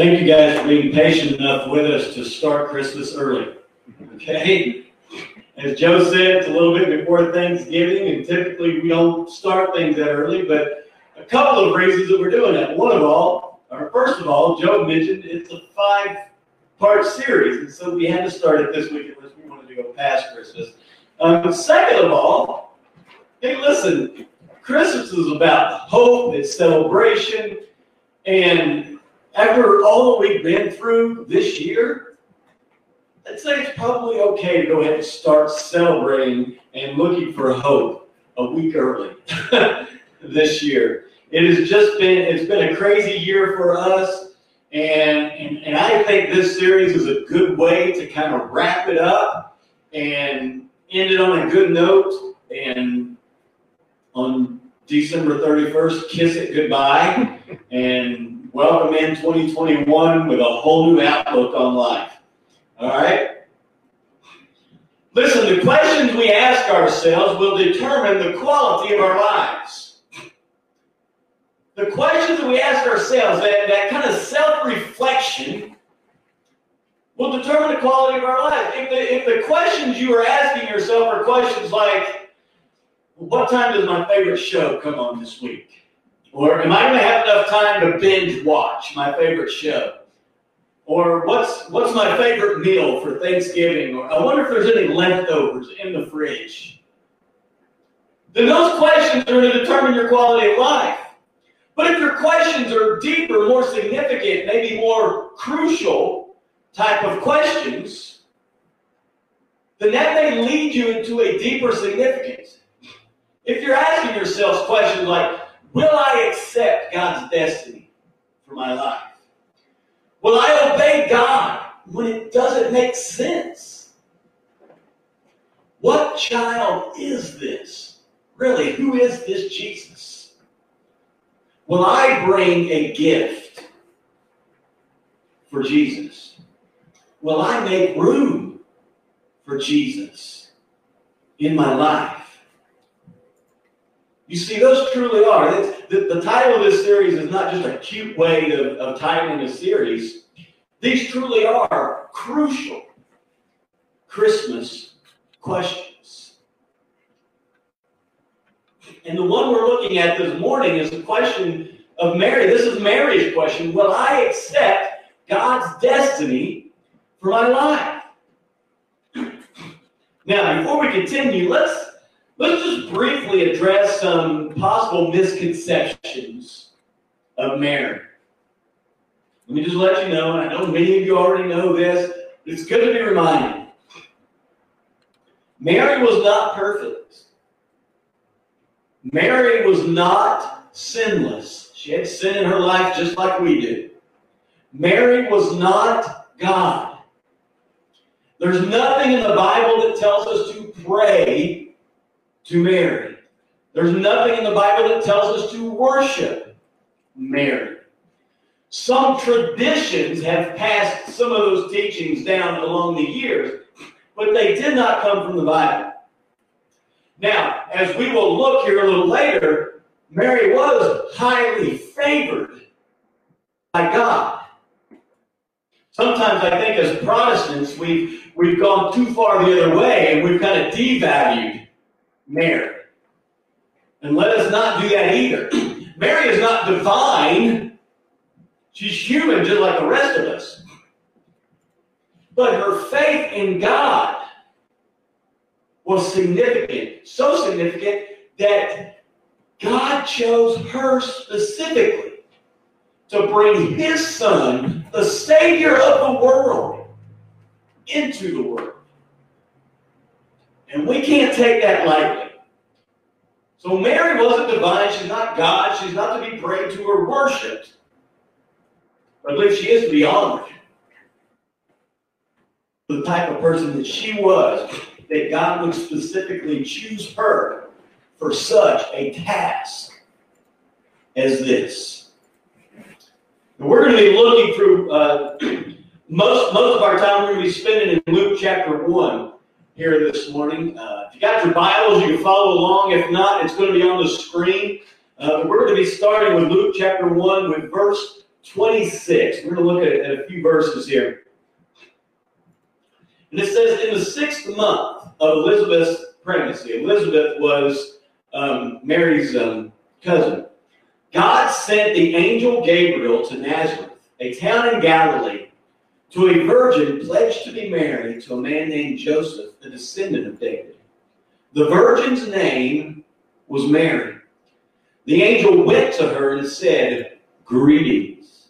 Thank you guys for being patient enough with us to start Christmas early. Okay? As Joe said, it's a little bit before Thanksgiving, and typically we don't start things that early, but a couple of reasons that we're doing that. One of all, or first of all, Joe mentioned it's a five part series, and so we had to start it this week unless we wanted to go past Christmas. Um, second of all, hey, listen, Christmas is about hope, it's celebration, and after all that we've been through this year, I'd say it's probably okay to go ahead and start celebrating and looking for hope a week early this year. It has just been, it's been a crazy year for us. And, and, and I think this series is a good way to kind of wrap it up and end it on a good note. And on December 31st, kiss it goodbye and welcome in 2021 with a whole new outlook on life. All right? Listen, the questions we ask ourselves will determine the quality of our lives. The questions that we ask ourselves, that, that kind of self reflection, will determine the quality of our lives. If the, if the questions you are asking yourself are questions like, what time does my favorite show come on this week? Or am I going to have enough time to binge watch my favorite show? Or what's what's my favorite meal for Thanksgiving? Or I wonder if there's any leftovers in the fridge. Then those questions are going to determine your quality of life. But if your questions are deeper, more significant, maybe more crucial type of questions, then that may lead you into a deeper significance. If you're asking yourselves questions like, will I accept God's destiny for my life? Will I obey God when it doesn't make sense? What child is this? Really, who is this Jesus? Will I bring a gift for Jesus? Will I make room for Jesus in my life? You see, those truly are. The, the, title of this series is not just a cute way of, of titling a series. These truly are crucial Christmas questions. And the one we're looking at this morning is the question of Mary. This is Mary's question Will I accept God's destiny for my life? Now, before we continue, let's Let's just briefly address some possible misconceptions of Mary. Let me just let you know, and I know many of you already know this, but it's good to be reminded. Mary was not perfect. Mary was not sinless. She had sin in her life just like we do. Mary was not God. There's nothing in the Bible that tells us to pray to Mary. There's nothing in the Bible that tells us to worship Mary. Some traditions have passed some of those teachings down along the years, but they did not come from the Bible. Now, as we will look here a little later, Mary was highly favored by God. Sometimes I think as Protestants, we've, we've gone too far the other way and we've kind of devalued Mary. And let us not do that either. Mary is not divine. She's human just like the rest of us. But her faith in God was significant. So significant that God chose her specifically to bring his son, the Savior of the world, into the world. And we can't take that lightly. So Mary wasn't divine. She's not God. She's not to be prayed to or worshipped. But I believe she is to be honored. The type of person that she was, that God would specifically choose her for such a task as this. And we're going to be looking through uh, most most of our time. We're going to be spending in Luke chapter one here this morning. Uh, if you got your Bibles, you can follow along. If not, it's going to be on the screen. Uh, we're going to be starting with Luke chapter 1 with verse 26. We're going to look at, at a few verses here. And it says, In the sixth month of Elizabeth's pregnancy, Elizabeth was um, Mary's um, cousin. God sent the angel Gabriel to Nazareth, a town in Galilee, to a virgin pledged to be married to a man named Joseph, the descendant of David. The virgin's name was Mary. The angel went to her and said, Greetings,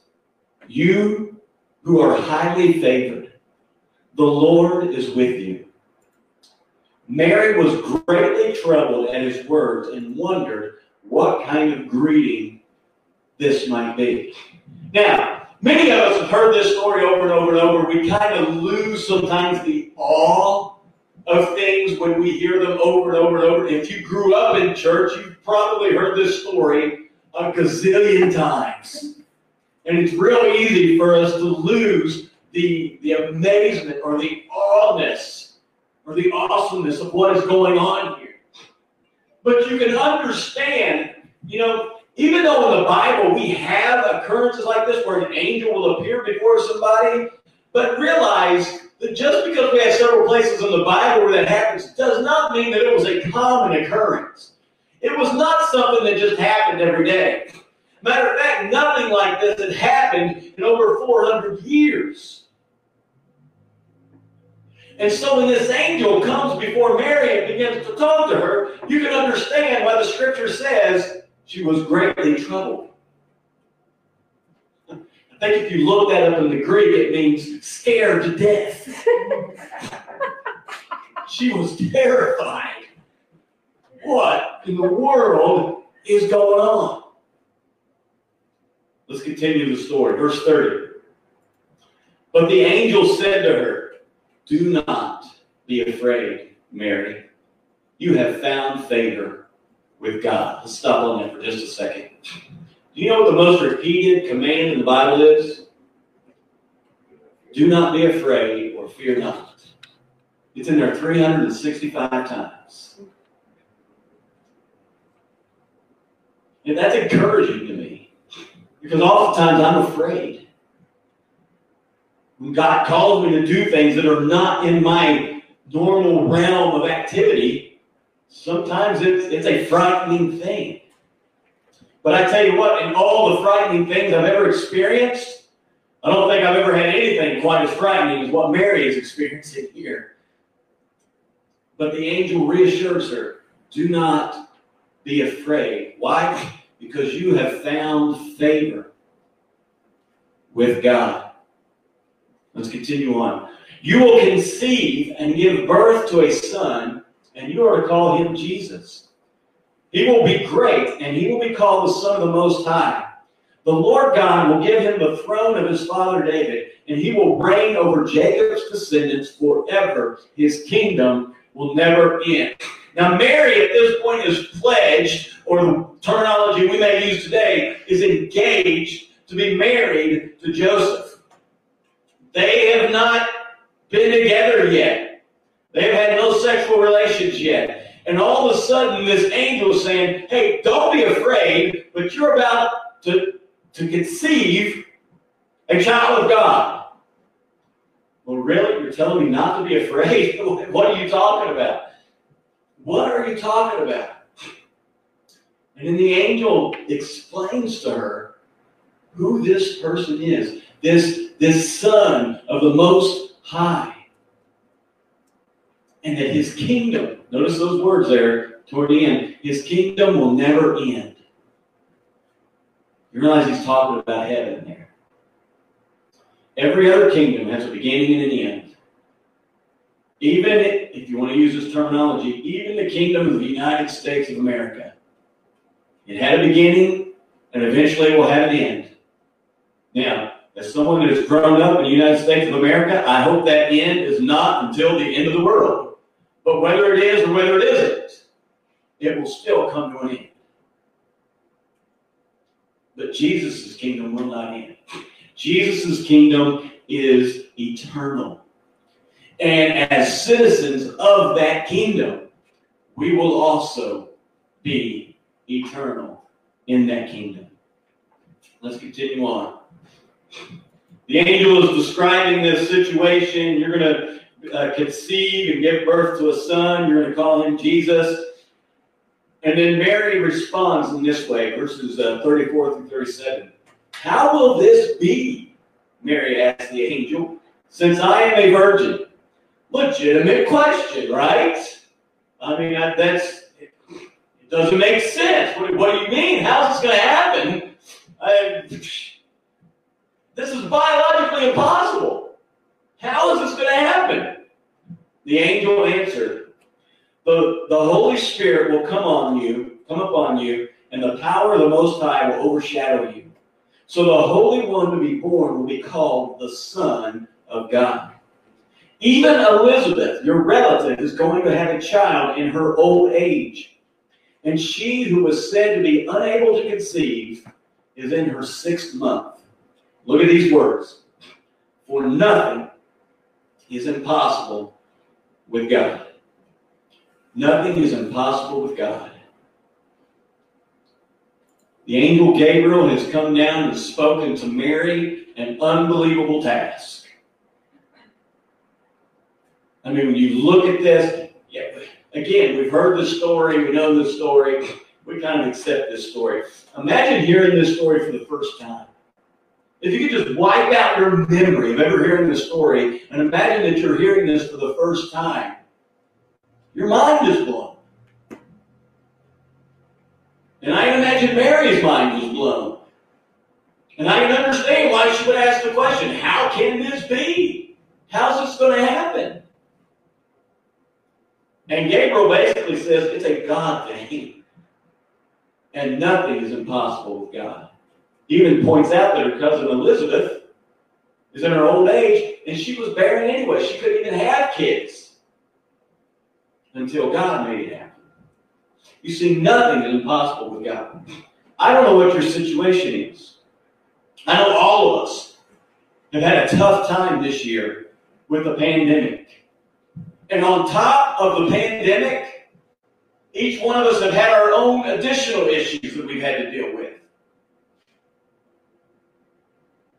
you who are highly favored. The Lord is with you. Mary was greatly troubled at his words and wondered what kind of greeting this might be. Now, many of us have heard this story over and over and over. We kind of lose sometimes the awe of things when we hear them over and over and over. If you grew up in church, you've probably heard this story a gazillion times. And it's real easy for us to lose the, the amazement or the awness or the awesomeness of what is going on here. But you can understand, you know, even though in the Bible we have occurrences like this where an angel will appear before somebody, but realize that just because we have several places in the Bible where that happens does not mean that it was a common occurrence. It was not something that just happened every day. Matter of fact, nothing like this had happened in over 400 years. And so when this angel comes before Mary and begins to talk to her, you can understand why the scripture says she was greatly troubled. I think if you look that up in the Greek, it means scared to death. she was terrified. What in the world is going on? Let's continue the story. Verse 30. But the angel said to her, do not be afraid, Mary. You have found favor with God. Let's stop on that for just a second. Do you know what the most repeated command in the Bible is? Do not be afraid or fear not. It's in there 365 times. And that's encouraging to me because oftentimes I'm afraid. When God calls me to do things that are not in my normal realm of activity, sometimes it's, it's a frightening thing. But I tell you what, in all the frightening things I've ever experienced, I don't think I've ever had anything quite as frightening as what Mary is experiencing here. But the angel reassures her do not be afraid. Why? Because you have found favor with God. Let's continue on. You will conceive and give birth to a son, and you are to call him Jesus. He will be great, and he will be called the Son of the Most High. The Lord God will give him the throne of his father David, and he will reign over Jacob's descendants forever. His kingdom will never end. Now, Mary at this point is pledged, or the terminology we may use today, is engaged to be married to Joseph. They have not been together yet. They've had no sexual relations yet. And all of a sudden, this angel is saying, Hey, don't be afraid, but you're about to, to conceive a child of God. Well, really? You're telling me not to be afraid? what are you talking about? What are you talking about? And then the angel explains to her who this person is. This this Son of the Most High. And that his kingdom, notice those words there toward the end, his kingdom will never end. You realize he's talking about heaven there. Every other kingdom has a beginning and an end. Even if you want to use this terminology, even the kingdom of the United States of America. It had a beginning and eventually will have an end. Now, as someone that has grown up in the United States of America, I hope that end is not until the end of the world. But whether it is or whether it isn't, it will still come to an end. But Jesus' kingdom will not end. Jesus' kingdom is eternal. And as citizens of that kingdom, we will also be eternal in that kingdom. Let's continue on. The angel is describing this situation. You're going to uh, conceive and give birth to a son. You're going to call him Jesus. And then Mary responds in this way, verses uh, 34 through 37. How will this be? Mary asked the angel, since I am a virgin. Legitimate question, right? I mean, that's it, doesn't make sense. What, what, do you mean? How's this going to happen? I, this is biologically impossible. How is this going to happen? The angel answered, the, the Holy Spirit will come on you, come upon you, and the power of the Most High will overshadow you. So the Holy One to be born will be called the Son of God. Even Elizabeth, your relative, is going to have a child in her old age. And she who was said to be unable to conceive is in her sixth month. Look at these words. For nothing is impossible with God. Nothing is impossible with God. The angel Gabriel has come down and spoken to Mary an unbelievable task. I mean, when you look at this, yeah, again, we've heard the story, we know the story, we kind of accept this story. Imagine hearing this story for the first time. If you could just wipe out your memory of ever hearing the story and imagine that you're hearing this for the first time, your mind is blown. And I can imagine Mary's mind was blown. And I can understand why she would ask the question, how can this be? How's this going to happen? And Gabriel basically says it's a God thing. And nothing is impossible with God. Even points out that her cousin Elizabeth is in her old age and she was barren anyway. She couldn't even have kids until God made it happen. You see, nothing is impossible with God. I don't know what your situation is. I know all of us have had a tough time this year with the pandemic. And on top of the pandemic, each one of us have had our own additional issues that we've had to deal with.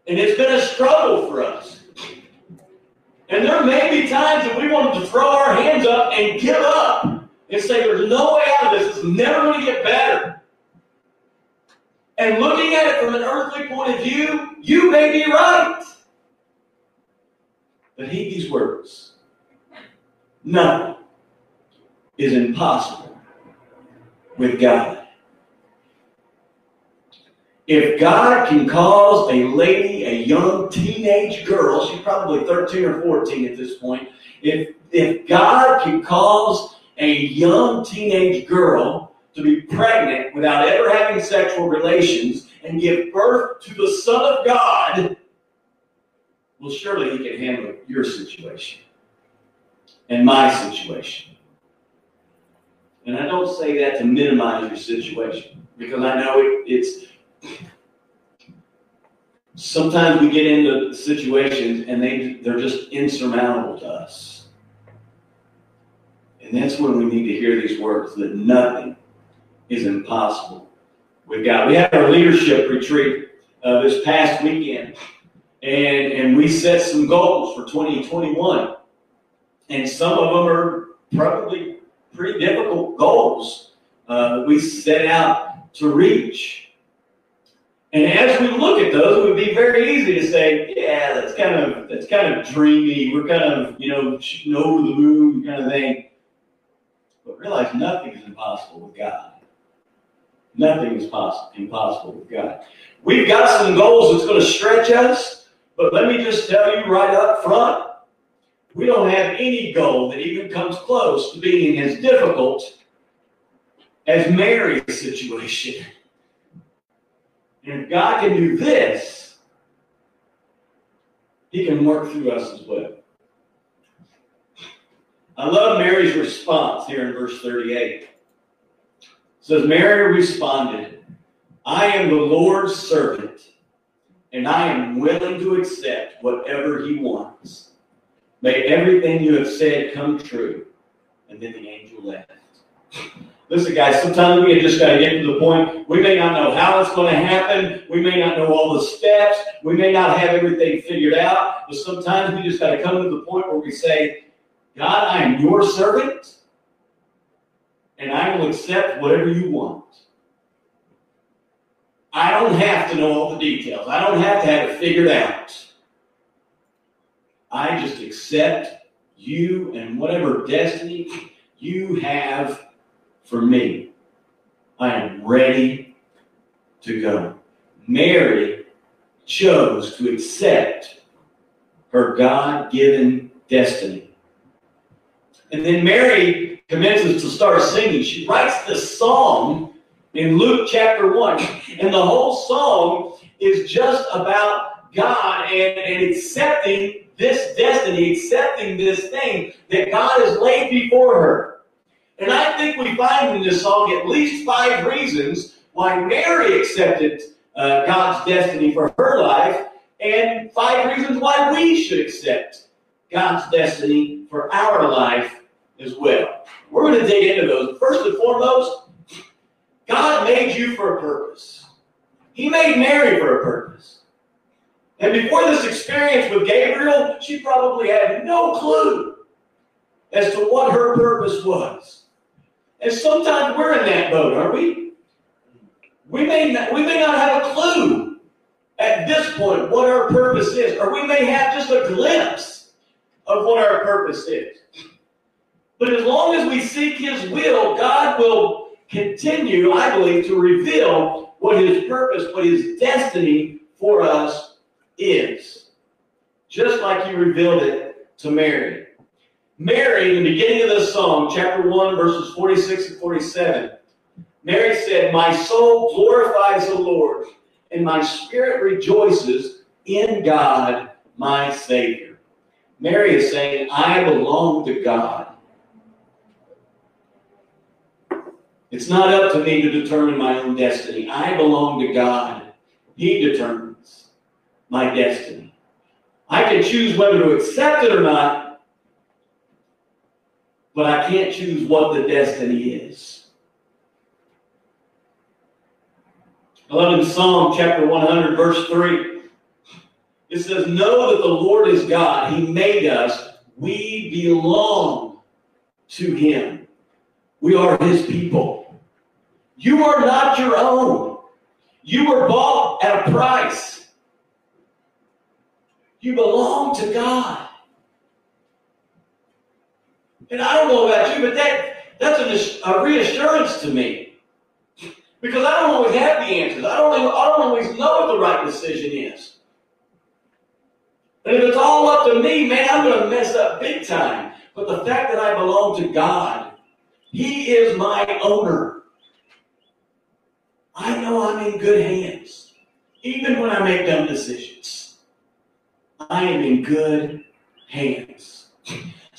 And it's been a struggle for us. And there may be times that we want to throw our hands up and give up and say, there's no way out of this. It's never going to get better. And looking at it from an earthly point of view, you may be right. But heed these words. Nothing is impossible with God. If God can cause a lady, a young teenage girl, she's probably 13 or 14 at this point, if, if God can cause a young teenage girl to be pregnant without ever having sexual relations and give birth to the Son of God, well, surely He can handle your situation and my situation. And I don't say that to minimize your situation because I know it, it's sometimes we get into situations and they they're just insurmountable to us. And that's when we need to hear these words that nothing is impossible with God. We had our leadership retreat uh, this past weekend, and, and we set some goals for 2021 and some of them are probably pretty difficult goals uh, we set out to reach. And as we look at those, it would be very easy to say, "Yeah, that's kind of that's kind of dreamy. We're kind of you know shooting over the moon kind of thing." But realize nothing is impossible with God. Nothing is possible impossible with God. We've got some goals that's going to stretch us, but let me just tell you right up front, we don't have any goal that even comes close to being as difficult as Mary's situation. And if God can do this, He can work through us as well. I love Mary's response here in verse 38. It says, Mary responded, I am the Lord's servant, and I am willing to accept whatever He wants. May everything you have said come true. And then the angel left. Listen, guys, sometimes we just got to get to the point. We may not know how it's going to happen. We may not know all the steps. We may not have everything figured out. But sometimes we just got to come to the point where we say, God, I am your servant, and I will accept whatever you want. I don't have to know all the details. I don't have to have it figured out. I just accept you and whatever destiny you have for me. I am ready to go. Mary chose to accept her God given destiny. And then Mary commences to start singing. She writes this song in Luke chapter 1. And the whole song is just about God and, and accepting this destiny, accepting this thing that God has laid before her. And I think we find in this song at least five reasons why Mary accepted uh, God's destiny for her life, and five reasons why we should accept God's destiny for our life as well. We're going to dig into those. First and foremost, God made you for a purpose. He made Mary for a purpose. And before this experience with Gabriel, she probably had no clue as to what her purpose was. And sometimes we're in that boat, aren't we? We may not, we may not have a clue at this point what our purpose is, or we may have just a glimpse of what our purpose is. But as long as we seek His will, God will continue, I believe, to reveal what His purpose, what His destiny for us is. Just like He revealed it to Mary. Mary, in the beginning of this song, chapter 1, verses 46 and 47, Mary said, My soul glorifies the Lord, and my spirit rejoices in God, my Savior. Mary is saying, I belong to God. It's not up to me to determine my own destiny. I belong to God. He determines my destiny. I can choose whether to accept it or not, but I can't choose what the destiny is. I love in Psalm chapter 100, verse 3. It says, Know that the Lord is God. He made us. We belong to Him. We are His people. You are not your own. You were bought at a price. You belong to God. And I don't know about you, but that, that's a, a reassurance to me. Because I don't always have the answers. I don't, I don't always know what the right decision is. And if it's all up to me, man, I'm going to mess up big time. But the fact that I belong to God, He is my owner. I know I'm in good hands. Even when I make dumb decisions, I am in good hands.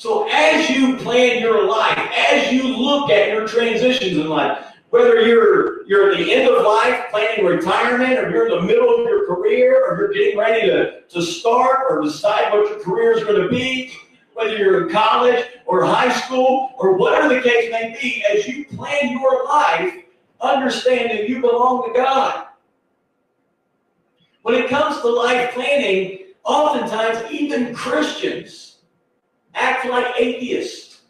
So as you plan your life, as you look at your transitions in life, whether you're you're at the end of life planning retirement, or you're in the middle of your career, or you're getting ready to, to start or decide what your career is going to be, whether you're in college or high school or whatever the case may be, as you plan your life, understand that you belong to God. When it comes to life planning, oftentimes even Christians act like atheists.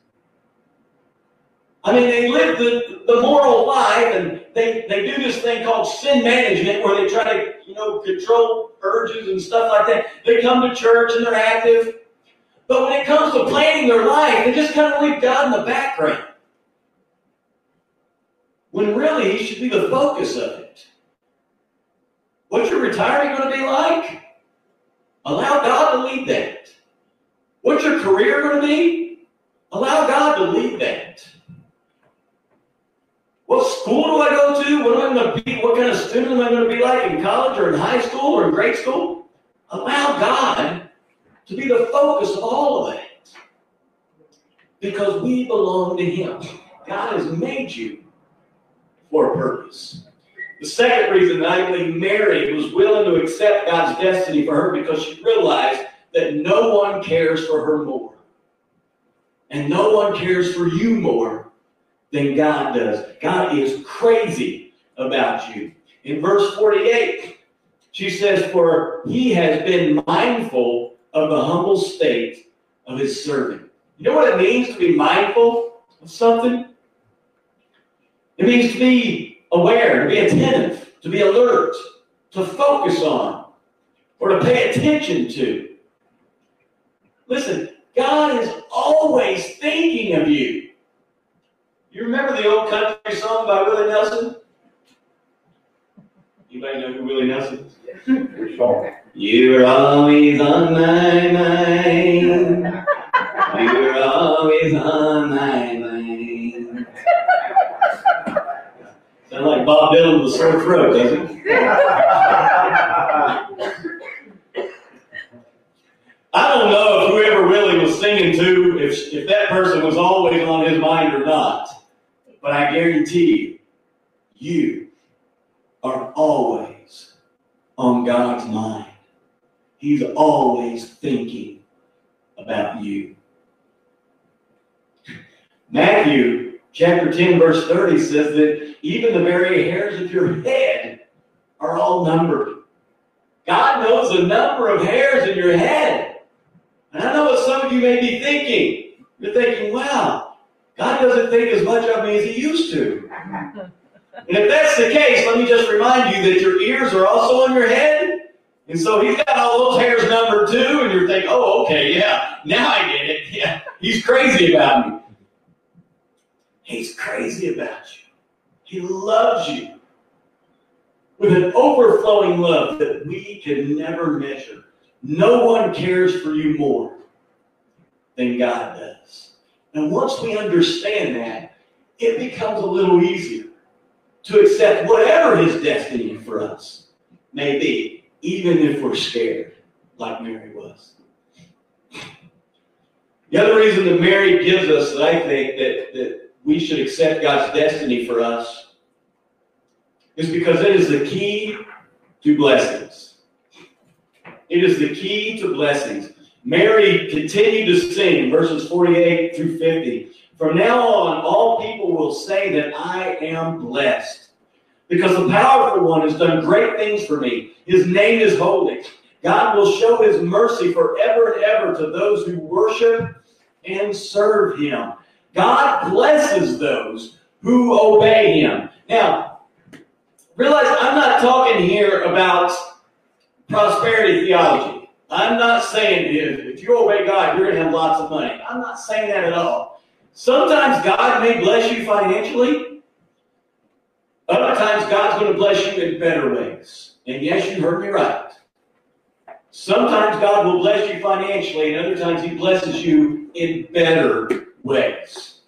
I mean, they live the, the moral life and they, they do this thing called sin management where they try to, you know, control urges and stuff like that. They come to church and they're active. But when it comes to planning their life, they just kind of leave God in the background when really he should be the focus of it. What's your retirement going to be like? Allow God to lead that. What's your career going to be? Allow God to lead that. What school do I go to? What am I going to be? What kind of student am I going to be like in college or in high school or in grade school? Allow God to be the focus of all of that. Because we belong to Him. God has made you for a purpose. The second reason that I believe Mary was willing to accept God's destiny for her because she realized that no one cares for her more. And no one cares for you more than God does. God is crazy about you. In verse 48, she says, For he has been mindful of the humble state of his servant. You know what it means to be mindful of something? It means to be aware, to be attentive, to be alert, to focus on, or to pay attention to. Listen, God is always thinking of you. You remember the old country song by Willie Nelson? Anybody know who Willie Nelson is? Which song? You're always on my mind. You're always on my mind. Sound like Bob Dylan with a sore throat, doesn't it? I don't know if whoever Willie to, if, if that person was always on his mind or not. But I guarantee you, you are always on God's mind. He's always thinking about you. Matthew chapter 10, verse 30 says that even the very hairs of your head are all numbered. God knows the number of hairs in your head. And I know what some of you may be thinking. You're thinking, wow, God doesn't think as much of me as he used to. And if that's the case, let me just remind you that your ears are also on your head. And so he's got all those hairs numbered too, and you're thinking, oh, okay, yeah, now I get it. Yeah, he's crazy about me. He's crazy about you. He loves you with an overflowing love that we can never measure. No one cares for you more than God does. And once we understand that, it becomes a little easier to accept whatever his destiny for us may be, even if we're scared, like Mary was. The other reason that Mary gives us that I think that, that we should accept God's destiny for us is because it is the key to blessings. It is the key to blessings. Mary continued to sing, verses 48 through 50. From now on, all people will say that I am blessed. Because the powerful one has done great things for me. His name is holy. God will show his mercy forever and ever to those who worship and serve him. God blesses those who obey him. Now, realize I'm not talking here about prosperity theology. I'm not saying if you obey God, you're going to have lots of money. I'm not saying that at all. Sometimes God may bless you financially. Other times God's going to bless you in better ways. And yes, you heard me right. Sometimes God will bless you financially, and other times He blesses you in better ways.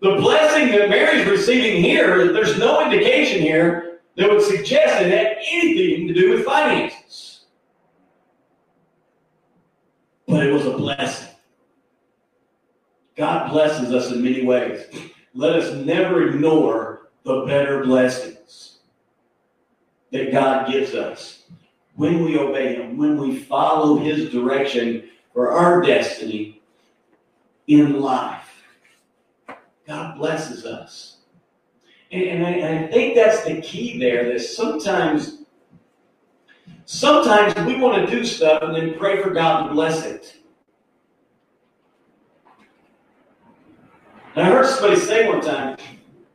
The blessing that Mary's receiving here, there's no indication here that would suggest it had anything to do with finances. But it was a blessing. God blesses us in many ways. Let us never ignore the better blessings that God gives us when we obey Him, when we follow His direction for our destiny in life. God blesses us. And, I think that's the key there, that sometimes, sometimes we want to do stuff and then pray for God to bless it. And I heard somebody say one time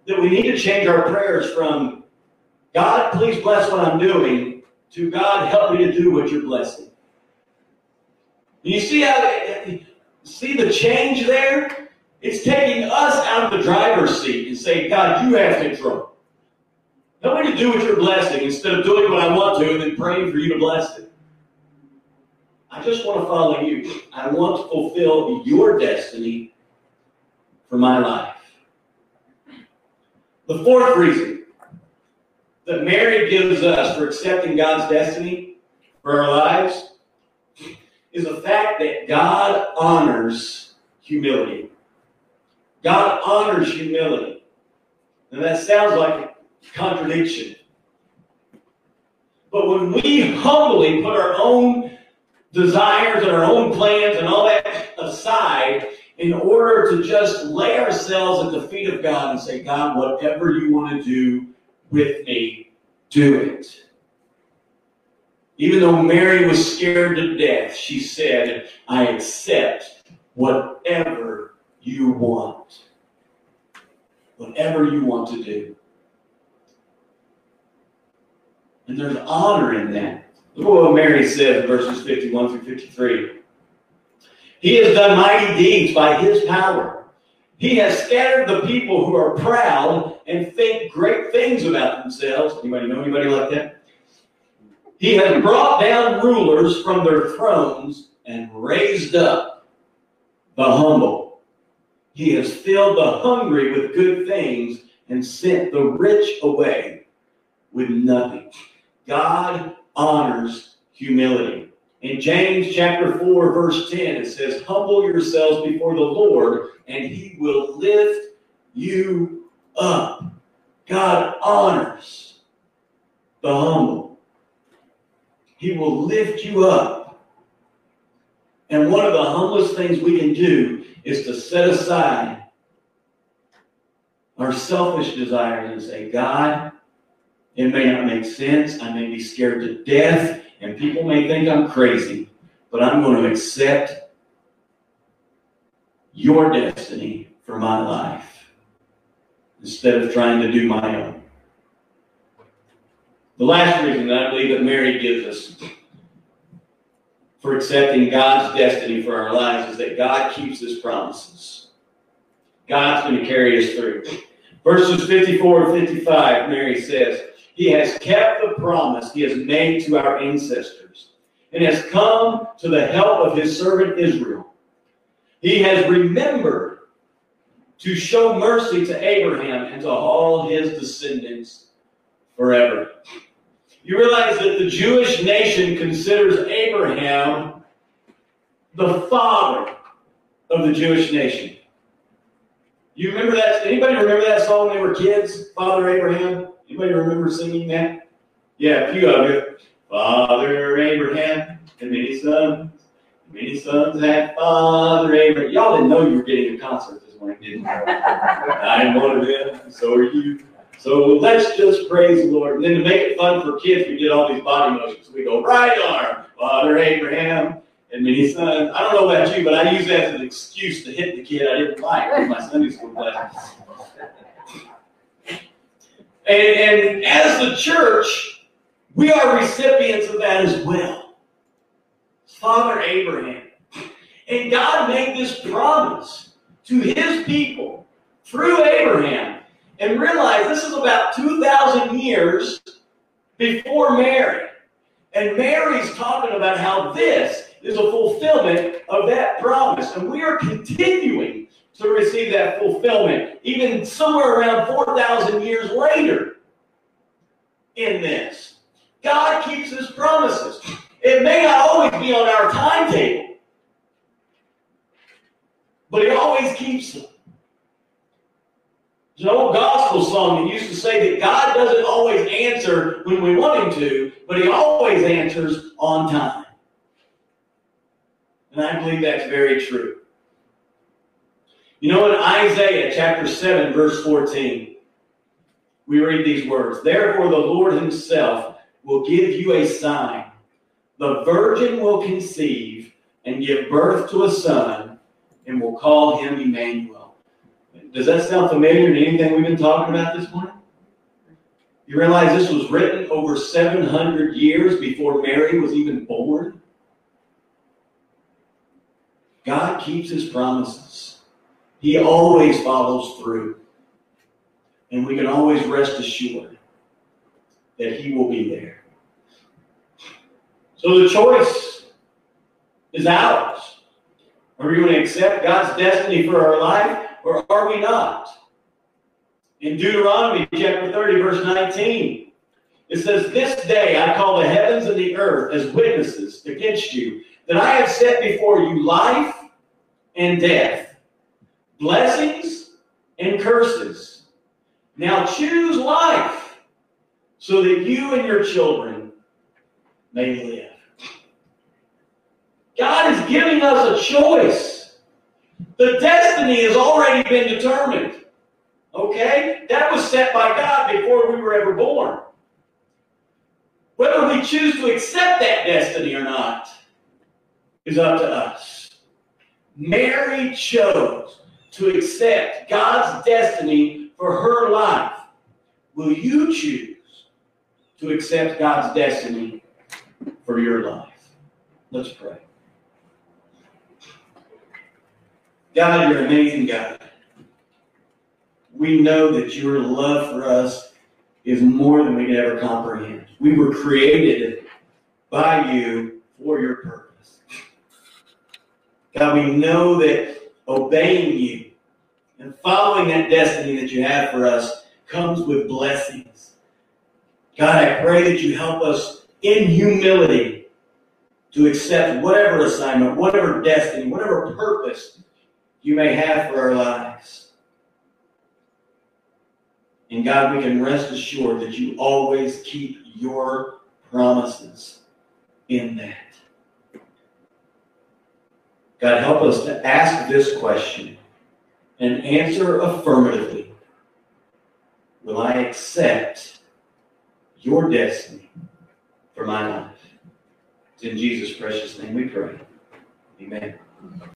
that we need to change our prayers from God, please bless what I'm doing, to God, help me to do what you're blessing. You see how see the change there? It's taking us out of the driver's seat and saying, God, you have control. Help me to do what you're blessing instead of doing what I want to and then praying for you to bless it. I just want to follow you. I want to fulfill your destiny for my life. The fourth reason that Mary gives us for accepting God's destiny for our lives is the fact that God honors humility. God honors humility. And that sounds like contradiction. But when we humbly put our own desires and our own plans and all that aside in order to just lay ourselves at the feet of God and say, God, whatever you want to do with me, do it. Even though Mary was scared to death, she said, I accept whatever you want. Whatever you want to do. And there's honor in that. Look at what Mary says, verses 51 through 53. He has done mighty deeds by his power. He has scattered the people who are proud and think great things about themselves. Anybody know anybody like that? He has brought down rulers from their thrones and raised up the humble. He has filled the hungry with good things and sent the rich away with nothing. God honors humility. In James chapter 4, verse 10, it says, Humble yourselves before the Lord, and he will lift you up. God honors the humble. He will lift you up. And one of the humblest things we can do is to set aside our selfish desires and say, God, it may not make sense. I may be scared to death, and people may think I'm crazy, but I'm going to accept your destiny for my life instead of trying to do my own. The last reason that I believe that Mary gives us for accepting God's destiny for our lives is that God keeps his promises. God's going to carry us through. Verses 54 and 55, Mary says, He has kept the promise He has made to our ancestors and has come to the help of His servant Israel. He has remembered to show mercy to Abraham and to all his descendants forever. You realize that the Jewish nation considers Abraham the father of the Jewish nation. You remember that? Anybody remember that song when they were kids? Father Abraham? Anybody remember singing that? Yeah, a few of you. Father Abraham and many sons. Many sons had Father Abraham. Y'all didn't know you were getting a concert this morning, didn't you? I'm one of them. So are you. So let's just praise the Lord. And then to make it fun for kids, we did all these body motions. We go right arm, Father Abraham, and many sons. I don't know about you, but I use that as an excuse to hit the kid I didn't like in my Sunday school class. And, and as the church, we are recipients of that as well. Father Abraham. And God made this promise to his people through Abraham and realize this is about 2,000 years before Mary. And Mary's talking about how this is a fulfillment of that promise. And we are continuing to receive that fulfillment, even somewhere around 4,000 years later in this. God keeps his promises. It may not always be on our timetable, but he always keeps them. There's an old gospel song that used to say that God doesn't always answer when we want him to, but he always answers on time. And I believe that's very true. You know, in Isaiah chapter 7, verse 14, we read these words Therefore, the Lord himself will give you a sign. The virgin will conceive and give birth to a son, and will call him Emmanuel. Does that sound familiar to anything we've been talking about this morning? You realize this was written over 700 years before Mary was even born? God keeps his promises. He always follows through. And we can always rest assured that he will be there. So the choice is ours. Are we going to accept God's destiny for our life or are we not? In Deuteronomy chapter 30, verse 19, it says, This day I call the heavens and the earth as witnesses against you, that I have set before you life and death, blessings and curses. Now choose life so that you and your children may live. God is giving us a choice. The destiny has already been determined. Okay? That was set by God before we were ever born. Whether we choose to accept that destiny or not is up to us. Mary chose to accept God's destiny for her life. Will you choose to accept God's destiny for your life? Let's pray. God, you're an amazing God. We know that your love for us is more than we can ever comprehend. We were created by you for your purpose. God, we know that obeying you and following that destiny that you have for us comes with blessings. God, I pray that you help us in humility to accept whatever assignment, whatever destiny, whatever purpose you may have for our lives. And God, we can rest assured that you always keep your promises in that. God, help us to ask this question and answer affirmatively. Will I accept your destiny for my life? It's in Jesus' precious name we pray. Amen.